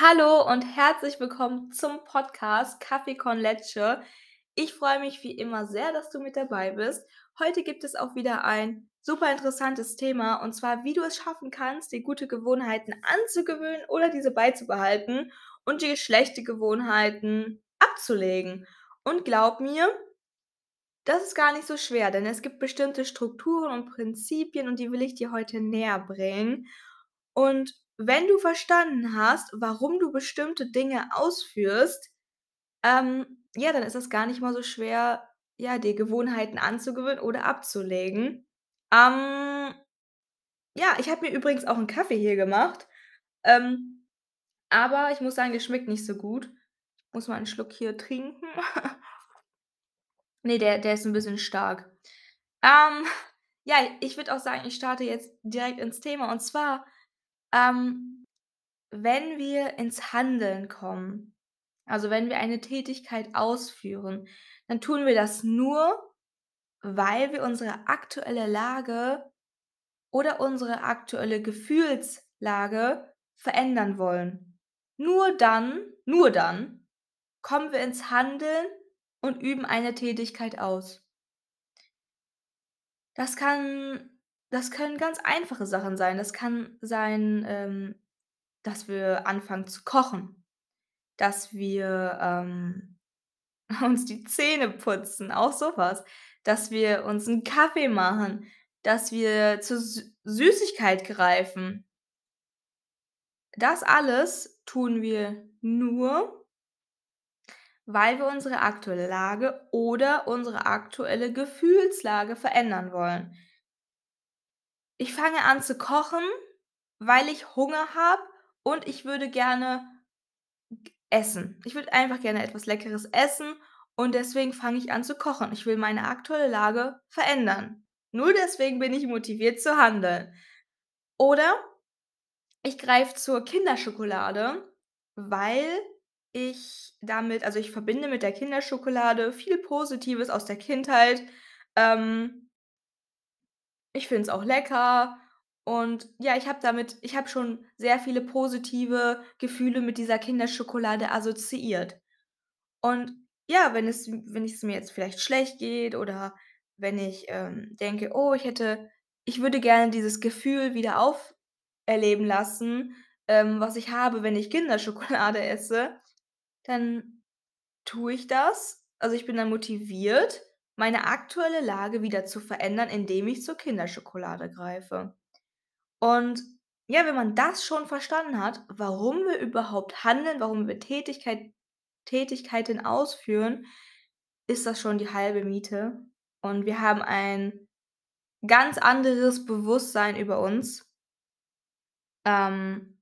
Hallo und herzlich willkommen zum Podcast Kaffee con Leche. Ich freue mich wie immer sehr, dass du mit dabei bist. Heute gibt es auch wieder ein super interessantes Thema und zwar, wie du es schaffen kannst, dir gute Gewohnheiten anzugewöhnen oder diese beizubehalten und dir schlechte Gewohnheiten abzulegen. Und glaub mir, das ist gar nicht so schwer, denn es gibt bestimmte Strukturen und Prinzipien und die will ich dir heute näher bringen. Und wenn du verstanden hast, warum du bestimmte Dinge ausführst, ähm, ja, dann ist das gar nicht mal so schwer, ja, dir Gewohnheiten anzugewöhnen oder abzulegen. Ähm, ja, ich habe mir übrigens auch 'n Kaffee hier gemacht, ähm, aber ich muss sagen, der schmeckt nicht so gut. Ich muss mal 'n Schluck hier trinken. Ne, der der ist 'n bisschen stark. Ähm, ja, ich würde auch sagen, ich starte jetzt direkt ins Thema und zwar, ähm, wenn wir ins Handeln kommen, also wenn wir eine Tätigkeit ausführen, dann tun wir das nur, weil wir unsere aktuelle Lage oder unsere aktuelle Gefühlslage verändern wollen. Nur dann nur dann kommen wir ins Handeln und üben eine Tätigkeit aus. Das kann das können ganz einfache Sachen sein. Das kann sein, ähm, dass wir anfangen zu kochen, dass wir, ähm, uns die Zähne putzen, auch so was, dass wir uns 'n Kaffee machen, dass wir zur Sü Süßigkeit greifen. Das alles tun wir nur weil wir unsere aktuelle Lage oder unsere aktuelle Gefühlslage verändern wollen. Ich fange an zu kochen, weil ich Hunger habe und ich würde gerne essen. Ich würde einfach gerne etwas Leckeres essen und deswegen fange ich an zu kochen. Ich will meine aktuelle Lage verändern. Nur deswegen bin ich motiviert zu handeln. Oder ich greife zur Kinderschokolade, weil ich damit also, ich verbinde mit der Kinderschokolade viel Positives aus der Kindheit. Ähm ich finde es auch lecker und ja, ich habe damit ich habe schon sehr viele positive Gefühle mit dieser Kinderschokolade assoziiert. Und ja, wenn es wenn es mir jetzt vielleicht schlecht geht oder wenn ich, ähm, denke: „Oh, ich hätte ich würde gerne dieses Gefühl wieder auferleben lassen, ähm, was ich habe, wenn ich Kinderschokolade esse“, dann tue ich das. Also, ich bin dann motiviert, meine aktuelle Lage wieder zu verändern, indem ich zur Kinderschokolade greife. Und ja, wenn man das schon verstanden hat, warum wir überhaupt handeln, warum wir Tätigkeit Tätigkeiten ausführen, ist das schon die halbe Miete. Und wir haben ein ganz anderes Bewusstsein über uns. Ähm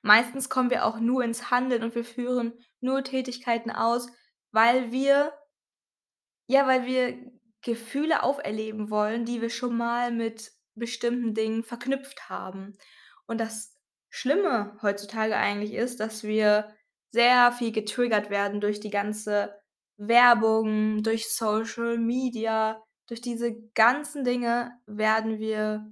meistens kommen wir auch nur ins Handeln und wir führen nur Tätigkeiten aus, weil wir ja, weil wir Gefühle auferleben wollen, die wir schon mal mit bestimmten Dingen verknüpft haben. Und das Schlimme heutzutage eigentlich ist, dass wir sehr viel getriggert werden durch die ganze Werbung, durch Social Media. Durch diese ganzen Dinge werden wir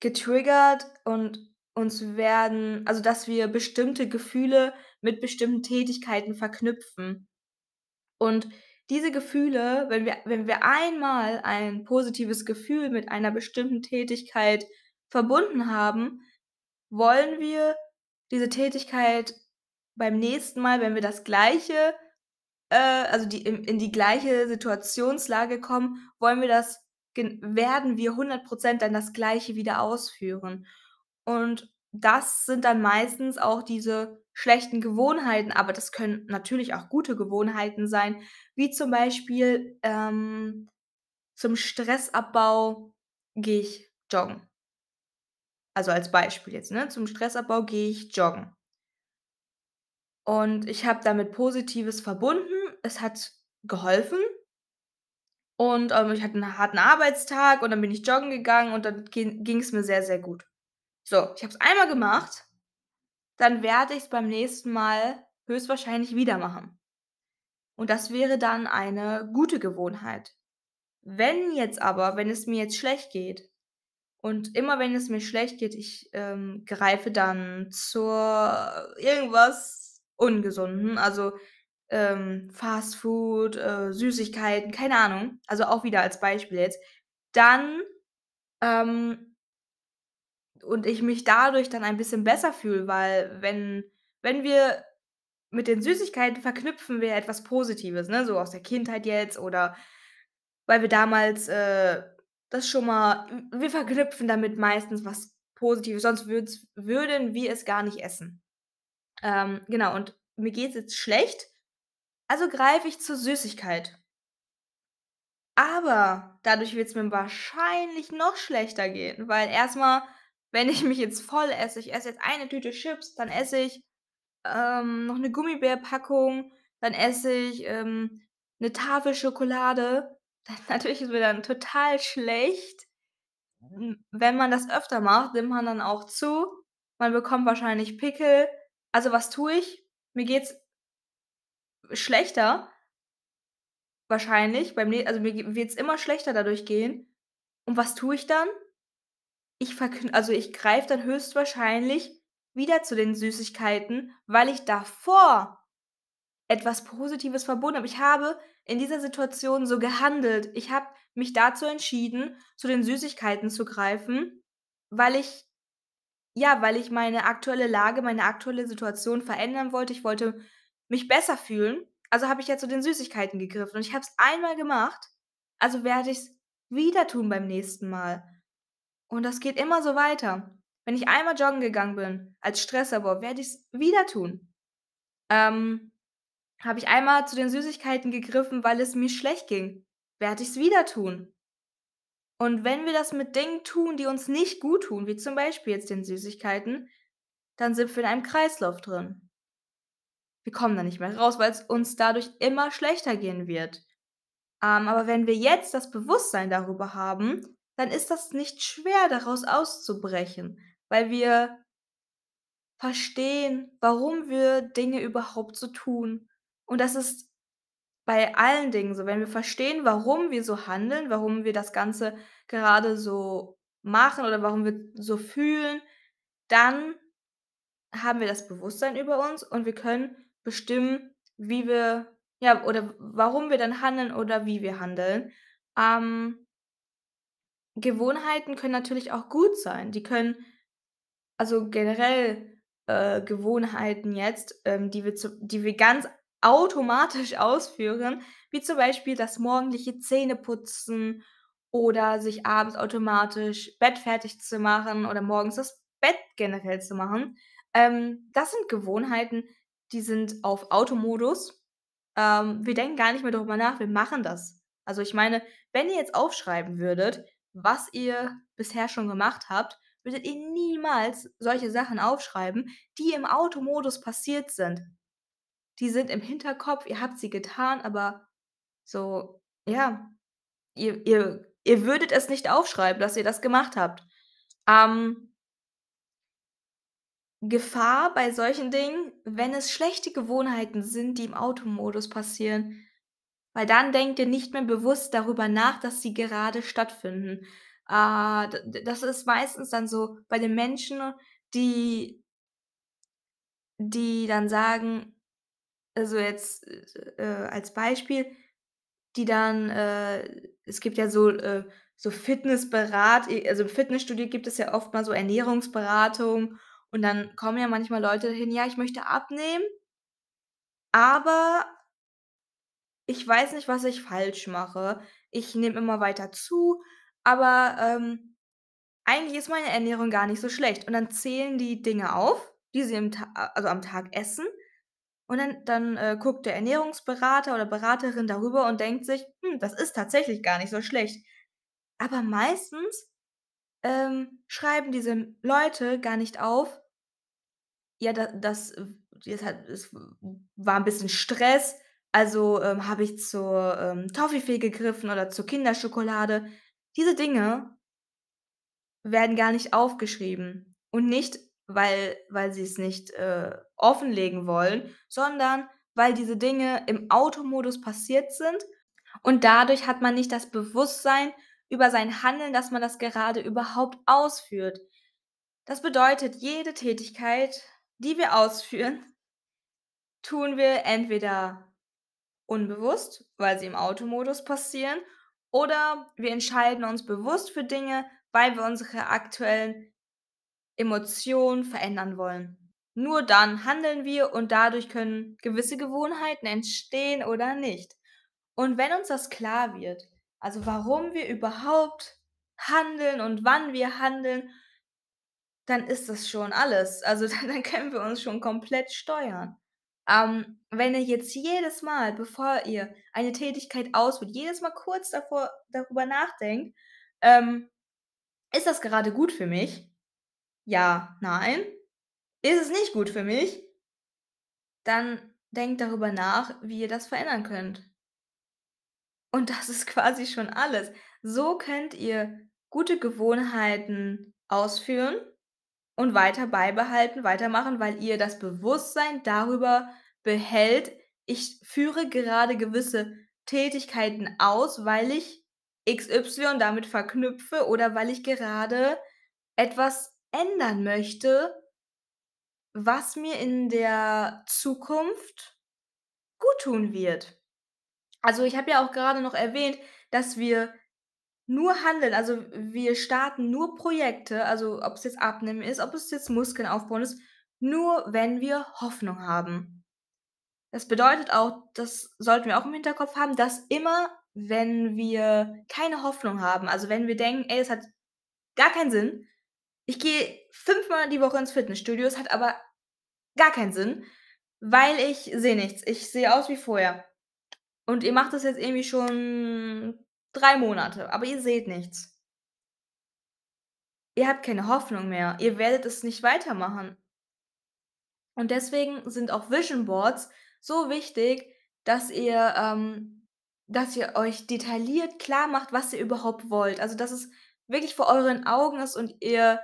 getriggert und uns werden also, dass wir bestimmte Gefühle mit bestimmten Tätigkeiten verknüpfen. Und diese Gefühle, wenn wir wenn wir einmal ein positives Gefühl mit einer bestimmten Tätigkeit verbunden haben, wollen wir diese Tätigkeit beim nächsten Mal, wenn wir das Gleiche äh, also, die in in die gleiche Situationslage kommen, wollen wir das werden wir 100 % dann das Gleiche wieder ausführen. Und das sind dann meistens auch diese schlechten Gewohnheiten, aber das können natürlich auch gute Gewohnheiten sein, wie zum Beispiel, ähm, zum Stressabbau gehe ich joggen. Also, als Beispiel jetzt, ne? Zum Stressabbau gehe ich joggen. Und ich habe damit Positives verbunden. Es hat geholfen. Und, ähm, ich hatte 'n harten Arbeitstag und dann bin ich joggen gegangen und dann ging ging's mir sehr, sehr gut. So, ich habe es einmal gemacht, dann werde ich's beim nächsten Mal höchstwahrscheinlich wieder machen. Und das wäre dann eine gute Gewohnheit. Wenn jetzt aber wenn es mir jetzt schlecht geht Und immer wenn es mir schlecht geht, ich, ähm, greife dann zur irgendwas Ungesunden, also, ähm, Fast Food, äh, Süßigkeiten, keine Ahnung, also auch wieder als Beispiel jetzt. Dann, ähm und ich mich dadurch dann ein bisschen besser fühle, weil wenn wenn wir mit den Süßigkeiten verknüpfen wir etwas Positives, ne, so aus der Kindheit jetzt oder weil wir damals, äh, das schon mal wir verknüpfen damit meistens was Positives, sonst würden wir es gar nicht essen. Ähm, genau, und mir geht's jetzt schlecht, also greife ich zur Süßigkeit. Aber dadurch wird's mir wahrscheinlich noch schlechter gehen, weil erst mal, wenn ich mich jetzt voll esse ich esse jetzt eine Tüte Chips, dann esse ich, ähm, noch 'ne Gummibärpackung, dann esse ich, ähm, 'ne Tafel Schokolade. Dann natürlich ist mir dann total schlecht. Wenn man das öfter macht, nimmt man dann auch zu. Man bekommt wahrscheinlich Pickel. Also, was tue ich? Mir geht's schlechter wahrscheinlich beim nä also, mir wird's immer schlechter dadurch gehen. Und was tue ich dann? Ich verkn also, ich greife dann höchstwahrscheinlich wieder zu den Süßigkeiten, weil ich davor etwas Positives verbunden habe. Ich habe in dieser Situation so gehandelt. Ich habe mich dazu entschieden, zu den Süßigkeiten zu greifen, weil ich ja, weil ich meine aktuelle Lage, meine aktuelle Situation verändern wollte. Ich wollte mich besser fühlen, also habe ich ja zu den Süßigkeiten gegriffen und ich habe es einmal gemacht, also werde ich's wieder tun beim nächsten Mal. Und das geht immer so weiter. Wenn ich einmal joggen gegangen bin als Stressabbau, werde ich's wieder tun. Ähm, habe ich einmal zu den Süßigkeiten gegriffen, weil es mir schlecht ging, werde ich's wieder tun. Und wenn wir das mit Dingen tun, die uns nicht guttun, wie zum Beispiel jetzt den Süßigkeiten, dann sind wir in einem Kreislauf drin. Wir kommen da nicht mehr raus, weil's uns dadurch immer schlechter gehen wird. Ähm, aber wenn wir jetzt das Bewusstsein darüber haben, dann ist das nicht schwer, daraus auszubrechen, weil wir verstehen, warum wir Dinge überhaupt so tun. Und das ist bei allen Dingen so. Wenn wir verstehen, warum wir so handeln, warum wir das Ganze gerade so machen oder warum wir so fühlen, dann haben wir das Bewusstsein über uns und wir können bestimmen, wie wir ja, oder warum wir dann handeln oder wie wir handeln. Ähm Gewohnheiten können natürlich auch gut sein. Die können also generell, äh, Gewohnheiten jetzt, ähm, die wir zu die wir ganz automatisch ausführen, wie zum Beispiel das morgendliche Zähneputzen oder sich abends automatisch bettfertig zu machen oder morgens das Bett generell zu machen. Ähm, das sind Gewohnheiten, die sind auf Automodus. Ähm, wir denken gar nicht mehr darüber nach, wir machen das. Also, ich meine, wenn ihr jetzt aufschreiben würdet, was ihr bisher schon gemacht habt, würdet ihr niemals solche Sachen aufschreiben, die im Automodus passiert sind. Die sind im Hinterkopf, ihr habt sie getan, aber so, ja, ihr ihr ihr würdet es nicht aufschreiben, dass ihr das gemacht habt. Ähm Gefahr bei solchen Dingen, wenn es schlechte Gewohnheiten sind, die im Automodus passieren, weil dann denkt ihr nicht mehr bewusst darüber nach, dass sie gerade stattfinden. Äh, das ist meistens dann so bei den Menschen, die die dann sagen also jetzt, äh, als Beispiel, die dann, äh es gibt ja so, äh so Fitnessberat also im Fitnessstudio gibt es ja oft mal so Ernährungsberatung und dann kommen ja manchmal Leute hin: „Ja, ich möchte abnehmen“ „aber ich weiß nicht, was ich falsch mache. Ich nehme immer weiter zu, aber, ähm, eigentlich ist meine Ernährung gar nicht so schlecht.“ Und dann zählen die Dinge auf, die sie im Ta also am Tag essen und dann dann, äh, guckt der Ernährungsberater oder Beraterin darüber und denkt sich: „Hm, das ist tatsächlich gar nicht so schlecht.“ Aber meistens, ähm, schreiben diese Leute gar nicht auf ja, da das das es w war 'n bisschen Stress, also, ähm, habe ich zur, ähm, Toffifee gegriffen oder zur Kinderschokolade. Diese Dinge werden gar nicht aufgeschrieben und nicht, weil weil sie's nicht, äh, offenlegen wollen, sondern weil diese Dinge im Automodus passiert sind und dadurch hat man nicht das Bewusstsein über sein Handeln, dass man das gerade überhaupt ausführt. Das bedeutet, jede Tätigkeit, die wir ausführen, tun wir entweder unbewusst, weil sie im Automodus passieren, oder wir entscheiden uns bewusst für Dinge, weil wir unsere aktuellen Emotionen verändern wollen. Nur dann handeln wir und dadurch können gewisse Gewohnheiten entstehen oder nicht. Und wenn uns das klar wird, also warum wir überhaupt handeln und wann wir handeln, dann ist das schon alles. Also dann können wir uns schon komplett steuern. Ähm, wenn ihr jetzt jedes Mal, bevor ihr eine Tätigkeit ausführt, jedes Mal kurz davor darüber nachdenkt, ähm, ist das gerade gut für mich? Ja, nein. Ist es nicht gut für mich? Dann denkt darüber nach, wie ihr das verändern könnt. Und das ist quasi schon alles. So könnt ihr gute Gewohnheiten ausführen und weiter beibehalten, weitermachen, weil ihr das Bewusstsein darüber behält: „Ich führe gerade gewisse Tätigkeiten aus, weil ich XY damit verknüpfe oder weil ich gerade etwas ändern möchte, was mir in der Zukunft guttun wird.“ Also, ich habe ja auch gerade noch erwähnt, dass wir nur handeln, also wir starten nur Projekte, also ob es jetzt Abnehmen ist, ob es jetzt Muskeln aufbauen ist, nur wenn wir Hoffnung haben. Das bedeutet auch, das sollten wir auch im Hinterkopf haben, dass immer, wenn wir keine Hoffnung haben, also wenn wir denken: „Ey, es hat gar keinen Sinn. Ich gehe fünfmal die Woche ins Fitnessstudio, es hat aber gar keinen Sinn, weil ich sehe nichts. Ich sehe aus wie vorher.“ Und ihr macht das jetzt irgendwie schon 3 Monate, aber ihr seht nichts. Ihr habt keine Hoffnung mehr. Ihr werdet es nicht weitermachen. Und deswegen sind auch Vision Boards so wichtig, dass ihr ähm, dass ihr euch detailliert klarmacht, was ihr überhaupt wollt. Also, dass es wirklich vor euren Augen ist und ihr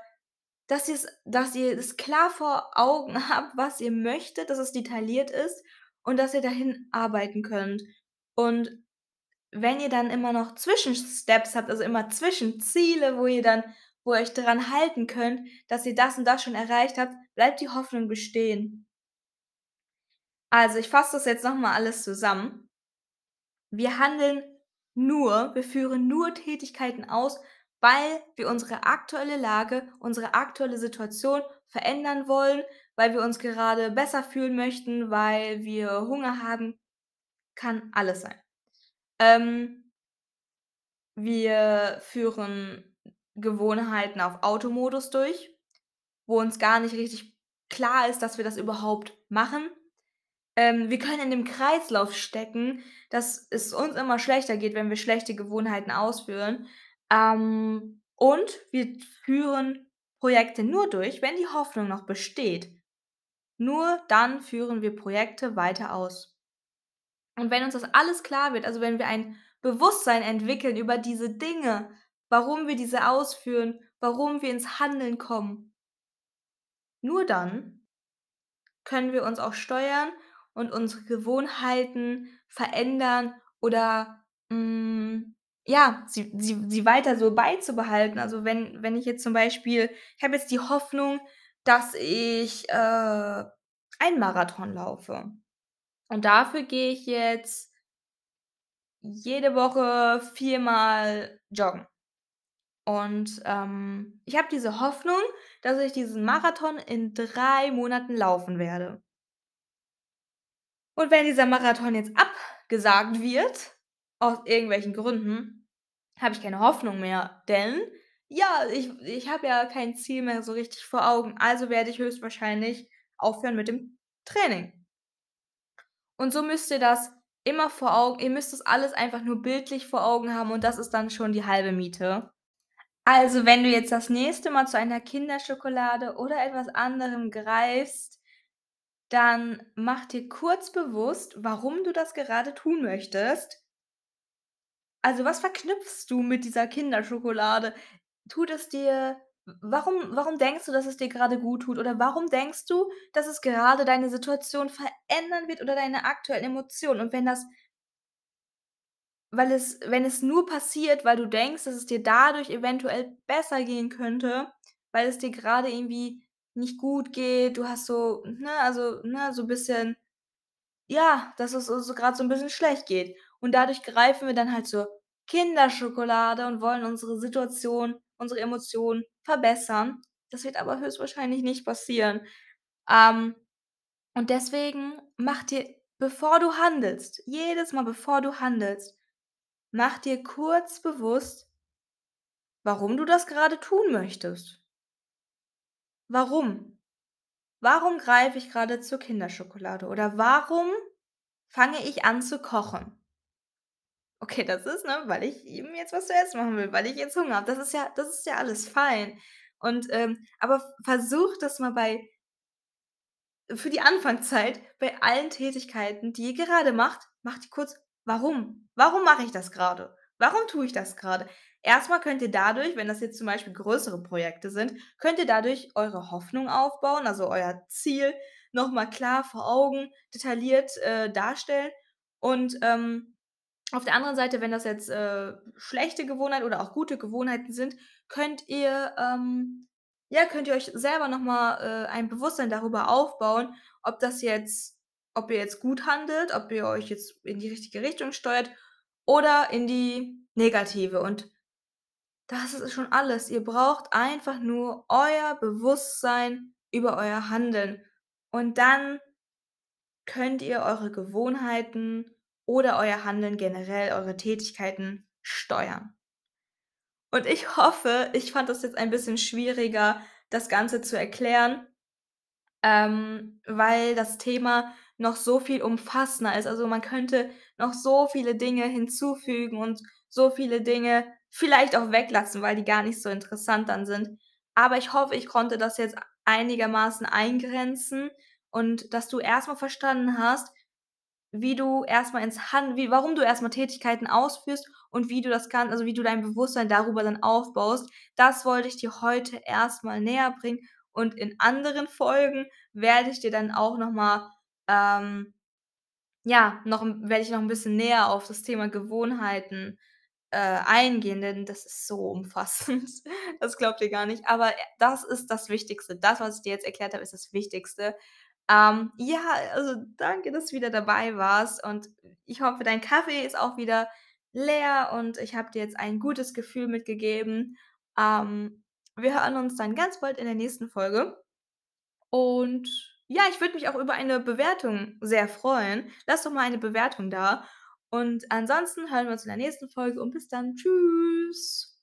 dass dass ihr es klar vor Augen habt, was ihr möchtet, dass es detailliert ist und dass ihr dahin arbeiten könnt. Und wenn ihr dann immer noch Zwischensteps habt, also immer Zwischenziele, wo ihr dann wo ihr euch dran halten könnt, dass ihr das und das schon erreicht habt, bleibt die Hoffnung bestehen. Also, ich fasse das jetzt noch mal alles zusammen. Wir handeln nur wir führen nur Tätigkeiten aus, weil wir unsere aktuelle Lage, unsere aktuelle Situation verändern wollen, weil wir uns gerade besser fühlen möchten, weil wir Hunger haben. Kann alles sein. Ähm wir führen Gewohnheiten auf Automodus durch, wo uns gar nicht richtig klar ist, dass wir das überhaupt machen. Ähm, wir können in dem Kreislauf stecken, dass es uns immer schlechter geht, wenn wir schlechte Gewohnheiten ausführen. Ähm, und wir führen Projekte nur durch, wenn die Hoffnung noch besteht. Nur dann führen wir Projekte weiter aus. Und wenn uns das alles klar wird, also wenn wir ein Bewusstsein entwickeln über diese Dinge, warum wir diese ausführen, warum wir ins Handeln kommen nur dann können wir uns auch steuern und unsere Gewohnheiten verändern oder, hm, ja, sie sie sie weiter so beizubehalten. Also, wenn wenn ich jetzt zum Beispiel ich habe jetzt die Hoffnung, dass ich, äh, einen Marathon laufe. Und dafür gehe ich jetzt jede Woche viermal joggen. Und, ähm, ich habe diese Hoffnung, dass ich diesen Marathon in 3 Monaten laufen werde. Und wenn dieser Marathon jetzt abgesagt wird, aus irgendwelchen Gründen, habe ich keine Hoffnung mehr, denn ja, ich ich habe ja kein Ziel mehr so richtig vor Augen, also werde ich höchstwahrscheinlich aufhören mit dem Training. Und so müsst ihr das immer vor Augen ihr müsst das alles einfach nur bildlich vor Augen haben und das ist dann schon die halbe Miete. Also, wenn du jetzt das nächste Mal zu einer Kinderschokolade oder etwas anderem greifst, dann mach dir kurz bewusst, warum du das gerade tun möchtest. Also, was verknüpfst du mit dieser Kinderschokolade? Tut es dir warum warum denkst du, dass es dir gerade gut tut? Oder warum denkst du, dass es gerade deine Situation verändern wird oder deine aktuellen Emotionen? Und wenn das weil es wenn es nur passiert, weil du denkst, dass es dir dadurch eventuell besser gehen könnte, weil es dir grade irgendwie nicht gut geht, du hast so ne, also, ne, so bisschen ja, dass es uns so grad so 'n bisschen schlecht geht. Und dadurch greifen wir dann halt zur Kinderschokolade und wollen unsere Situation, unsere Emotionen verbessern. Das wird aber höchstwahrscheinlich nicht passieren. Ähm, und deswegen mach dir bevor du handelst jedes Mal, bevor du handelst, mach dir kurz bewusst warum du das grade tun möchtest. Warum? Warum greife ich grade zur Kinderschokolade oder warum fange ich an zu kochen? Okay, das ist, ne, weil ich eben jetzt was zu essen machen will, weil ich jetzt Hunger habe. Das ist ja das ist ja alles fein. Und, ähm aber versucht das mal bei für die Anfangszeit bei allen Tätigkeiten, die ihr gerade macht, macht die kurz: „Warum? Warum mache ich das grade? Warum tue ich das grade?“ Erst mal könnt ihr dadurch, wenn das jetzt zum Beispiel größere Projekte sind könnt ihr dadurch eure Hoffnung aufbauen, also euer Ziel noch mal klar vor Augen detailliert, äh, darstellen. Und, ähm, auf der anderen Seite, wenn das jetzt, äh, schlechte Gewohnheiten oder auch gute Gewohnheiten sind, könnt ihr, ähm ja, könnt ihr euch selber noch mal, äh, ein Bewusstsein darüber aufbauen, ob das jetzt ob ihr jetzt gut handelt, ob ihr euch jetzt in die richtige Richtung steuert oder in die negative. Und das ist schon alles. Ihr braucht einfach nur euer Bewusstsein über euer Handeln. Und dann könnt ihr eure Gewohnheiten oder euer Handeln generell, eure Tätigkeiten steuern. Und ich hoffe, ich fand das jetzt ein bisschen schwieriger, das Ganze zu erklären, ähm, weil das Thema noch so viel umfassender ist. Also, man könnte noch so viele Dinge hinzufügen und so viele Dinge vielleicht auch weglassen, weil die gar nicht so interessant dann sind. Aber ich hoffe, ich konnte das jetzt einigermaßen eingrenzen und dass du erst mal verstanden hast, wie du erst mal ins Han wie warum du erst mal Tätigkeiten ausführst und wie du das Gan also, wie du dein Bewusstsein darüber dann aufbaust. Das wollte ich dir heute erst mal näherbringen und in anderen Folgen werde ich dir dann auch noch mal, ähm ja, noch werde ich noch 'n bisschen näher auf das Thema Gewohnheiten, äh, eingehen, denn das ist so umfassend. Das glaubt ihr gar nicht. Aber, äh, das ist das Wichtigste. Das, was ich dir jetzt erklärt habe, ist das Wichtigste. Ähm, ja, also, danke, dass du wieder dabei warst und ich hoffe, dein Kaffee ist auch wieder leer und ich habe dir jetzt ein gutes Gefühl mitgegeben. Ähm, wir hören uns dann ganz bald in der nächsten Folge. Und ja, ich würde mich auch über eine Bewertung sehr freuen. Lass doch mal eine Bewertung da. Und ansonsten hören wir uns in der nächsten Folge und bis dann. Tschüss.